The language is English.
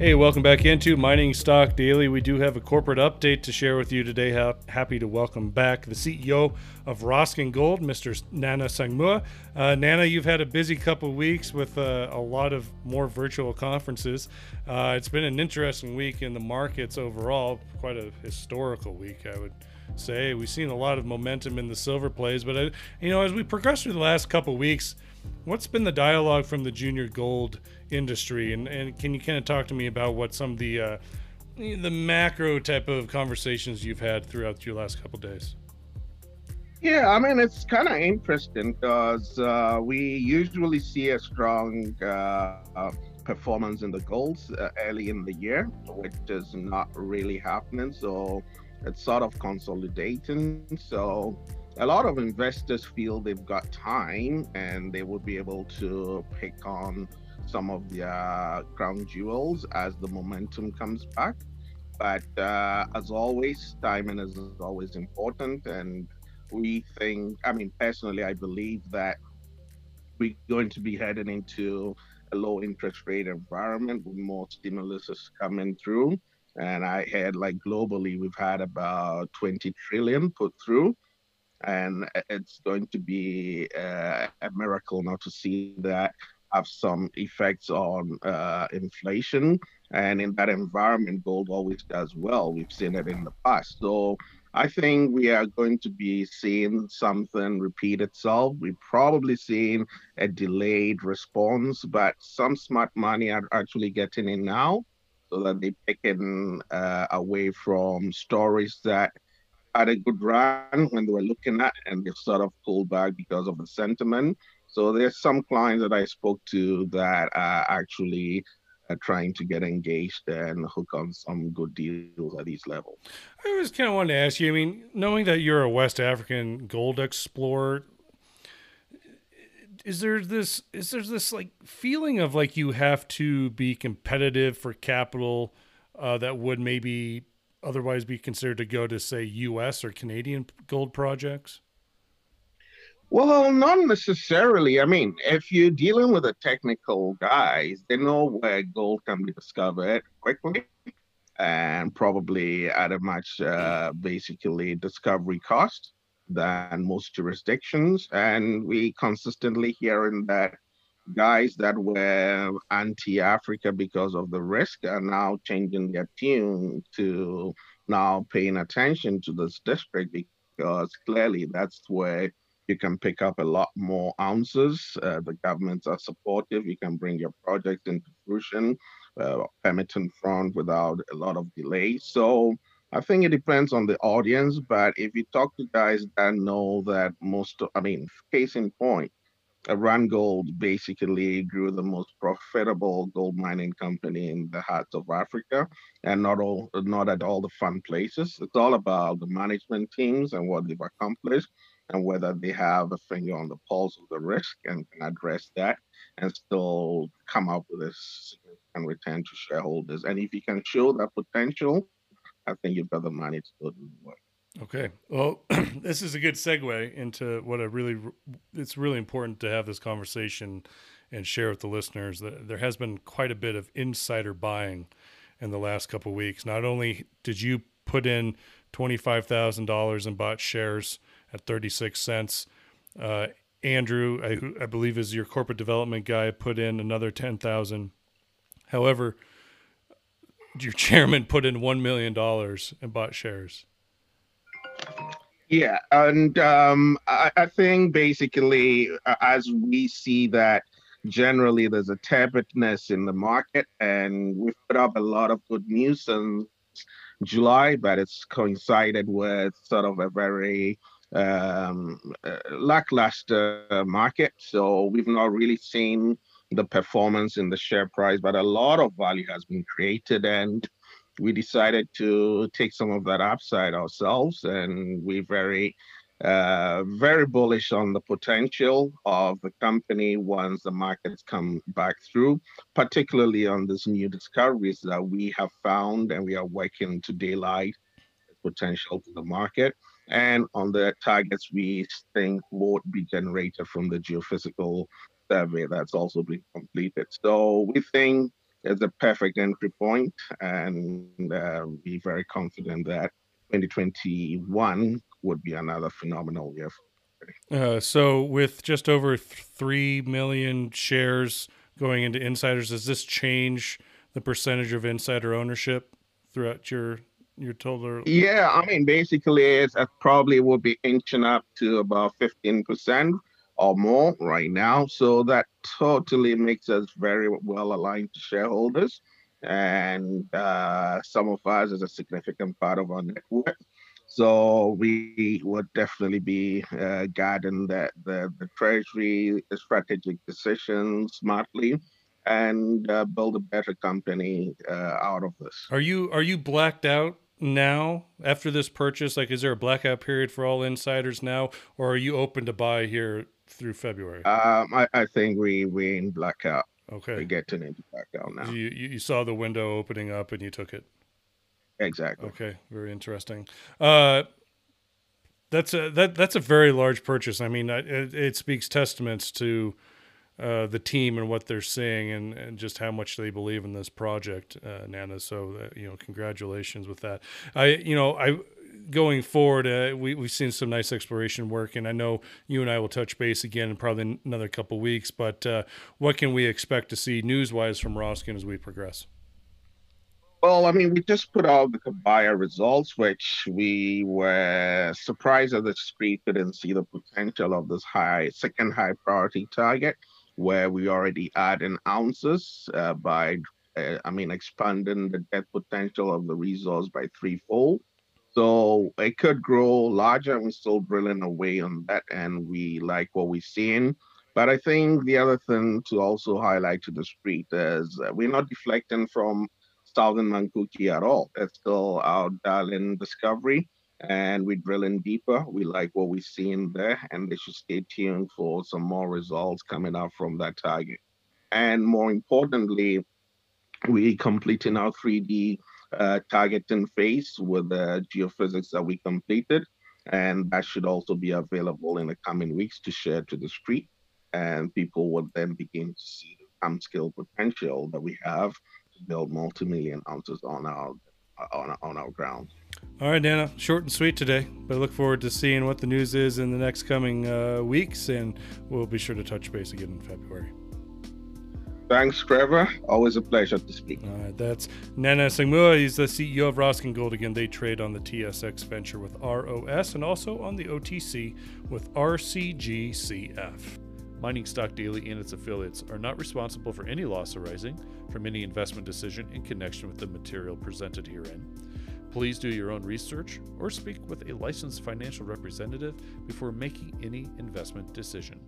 Hey, welcome back into Mining Stock Daily. We do have a corporate update to share with you today. Happy to welcome back the CEO of Roscan Gold, Mr. Nana Sangmuah. Uh, Nana, you've had a busy couple weeks with uh, a lot of more virtual conferences. Uh, it's been an interesting week in the markets overall, quite a historical week, I would say. We've seen a lot of momentum in the silver plays, but uh, you know, as we progress through the last couple weeks, what's been the dialogue from the junior gold industry, and, and can you kind of talk to me about what some of the uh, the macro type of conversations you've had throughout your last couple days? Yeah, I mean it's kind of interesting because uh, we usually see a strong uh, uh, performance in the golds uh, early in the year, which is not really happening. So it's sort of consolidating. So a lot of investors feel they've got time and they will be able to pick on some of their crown jewels as the momentum comes back. But uh, as always, timing is always important. And we think, I mean, personally, I believe that we're going to be heading into a low interest rate environment with more stimulus coming through. And I had like globally, we've had about 20 trillion put through. And it's going to be uh, a miracle not to see that have some effects on uh, inflation. And in that environment, gold always does well. We've seen it in the past. So I think we are going to be seeing something repeat itself. We're probably seeing a delayed response, but some smart money are actually getting in now so that they're picking uh, away from stories that had a good run when they were looking at and they sort of pulled back because of the sentiment. So there's some clients that I spoke to that are actually uh, trying to get engaged and hook on some good deals at these levels. I was kind of wanted to ask you. I mean, knowing that you're a West African gold explorer, is there this is there this like feeling of like you have to be competitive for capital uh, that would maybe otherwise be considered to go to say U.S. or Canadian gold projects? Well, not necessarily. I mean, if you're dealing with the technical guys, they know where gold can be discovered quickly and probably at a much uh, basically discovery cost than most jurisdictions. And we consistently hearing that guys that were anti-Africa because of the risk are now changing their tune to now paying attention to this district because clearly that's where you can pick up a lot more ounces. Uh, the governments are supportive. You can bring your project into fruition, uh, permitting front without a lot of delay. So I think it depends on the audience. But if you talk to guys that know that most, I mean, case in point, Randgold basically grew the most profitable gold mining company in the heart of Africa, and not all, not at all the fun places. It's all about the management teams and what they've accomplished and whether they have a finger on the pulse of the risk and can address that and still come up with a significant return to shareholders. And if you can show that potential, I think you've got the money to do the work. Okay. Well, this is a good segue into what I really, it's really important to have this conversation and share with the listeners that there has been quite a bit of insider buying in the last couple weeks. Not only did you put in $25,000 and bought shares at 36 cents. Uh, Andrew, I, I, believe is your corporate development guy, put in another 10,000. However, your chairman put in $1 million and bought shares. Yeah. And um, I, I, think basically, uh, as we see that generally there's a tepidness in the market, and we've put up a lot of good news since July, but it's coincided with sort of a very um, uh, lackluster market. So we've not really seen the performance in the share price, but a lot of value has been created. And we decided to take some of that upside ourselves. And we're very, uh, very bullish on the potential of the company once the markets come back through, particularly on these new discoveries that we have found and we are working to daylight potential to the market and on the targets we think would be generated from the geophysical survey that's also been completed. So we think it's a perfect entry point, and uh, be very confident that 2021 would be another phenomenal year. Uh, so, with just over three million shares going into insiders, does this change the percentage of insider ownership throughout your your total? Yeah, I mean, basically, it's it probably will be inching up to about 15 percent or more right now. So that totally makes us very well aligned to shareholders. And uh, some of us is a significant part of our network. So we would definitely be uh, guiding the, the, the treasury the strategic decisions smartly and uh, build a better company uh, out of this. Are you are you blacked out now after this purchase? Like, is there a blackout period for all insiders now, or are you open to buy here through February? Um, I, I think we we in blackout. Okay, we're getting into blackout now. You you saw the window opening up and you took it. Exactly. Okay, very interesting. Uh, that's a that that's a very large purchase. I mean, it, it speaks testaments to uh, the team and what they're seeing, and, and just how much they believe in this project, uh, Nana. So, uh, you know, congratulations with that. I, you know, I going forward, uh, we, we've seen some nice exploration work, and I know you and I will touch base again in probably another couple weeks. But uh, what can we expect to see news wise from Roscan as we progress? Well, I mean, we just put out the Kabaya results, which we were surprised that the street didn't see the potential of this high, second high priority target, where we already add in ounces uh, by, uh, I mean, expanding the depth potential of the resource by threefold. So it could grow larger, and we're still drilling away on that, and we like what we're seeing. But I think the other thing to also highlight to the street is uh, we're not deflecting from Southern Mankouke at all. It's still our darling discovery, and we're drilling deeper. We like what we're seeing there, and they should stay tuned for some more results coming out from that target. And more importantly, we're completing our 3D uh, targeting phase with the geophysics that we completed. And that should also be available in the coming weeks to share to the street. And people would then begin to see the time scale potential that we have to build multi-million ounces on our on, on our ground. All right, Dana, short and sweet today, but I look forward to seeing what the news is in the next coming uh, weeks, and we'll be sure to touch base again in February. Thanks, Trevor. Always a pleasure to speak. All right, that's Nana Sangmuah. He's the CEO of Roscan Gold. Again, they trade on the TSX venture with ROS and also on the OTC with RCGCF. Mining Stock Daily and its affiliates are not responsible for any loss arising from any investment decision in connection with the material presented herein. Please do your own research or speak with a licensed financial representative before making any investment decision.